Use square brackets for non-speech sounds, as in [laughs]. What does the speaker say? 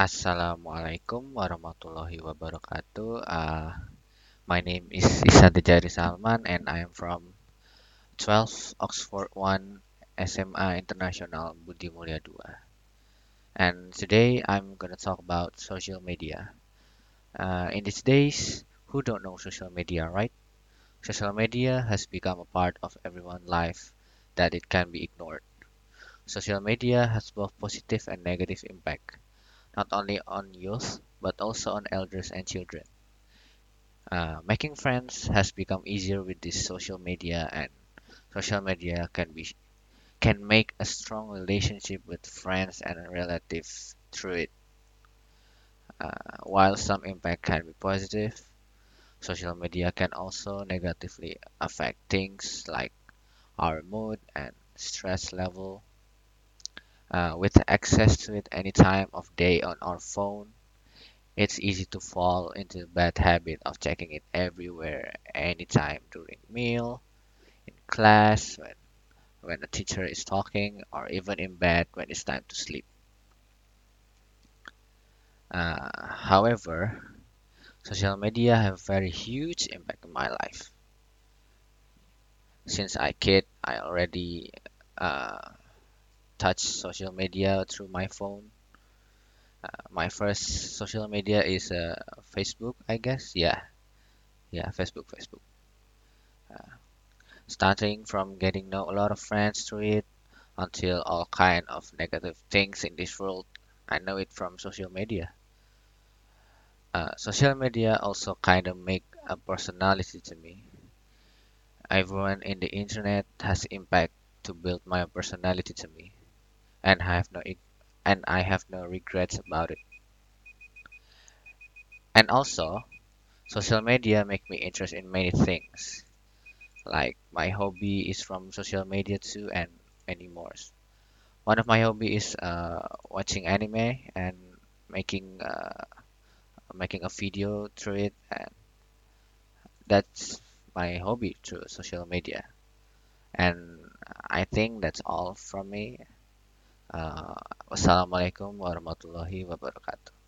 Assalamualaikum warahmatullahi wabarakatuh. Uh, my name is [laughs] Isan Tejari Salman and I am from 12 Oxford 1 SMA International Budi Mulia 2. And today I'm gonna talk about social media. Uh, in these days, who don't know social media, right? Social media has become a part of everyone's life that it can be ignored. Social media has both positive and negative impact not only on youth but also on elders and children. Uh, making friends has become easier with this social media, and social media can be can make a strong relationship with friends and relatives through it. Uh, while some impact can be positive, social media can also negatively affect things like our mood and stress level uh, with access to it any time of day on our phone, it's easy to fall into the bad habit of checking it everywhere, anytime during meal, in class, when, when a teacher is talking, or even in bed when it's time to sleep. Uh, however, social media have very huge impact in my life. Since I kid, I already uh, touch social media through my phone. Uh, my first social media is uh, Facebook, I guess. Yeah, yeah, Facebook, Facebook. Uh, starting from getting know a lot of friends through it until all kind of negative things in this world. I know it from social media. Uh, social media also kind of make a personality to me. Everyone in the internet has impact to build my personality to me, and I have no and I have no regrets about it. And also, social media make me interested in many things. Like my hobby is from social media too, and many more. One of my hobby is uh, watching anime and making uh, making a video through it, and that's my hobby through social media. And I think that's all from me. Uh, wassalamualaikum warahmatullahi wabarakatuh.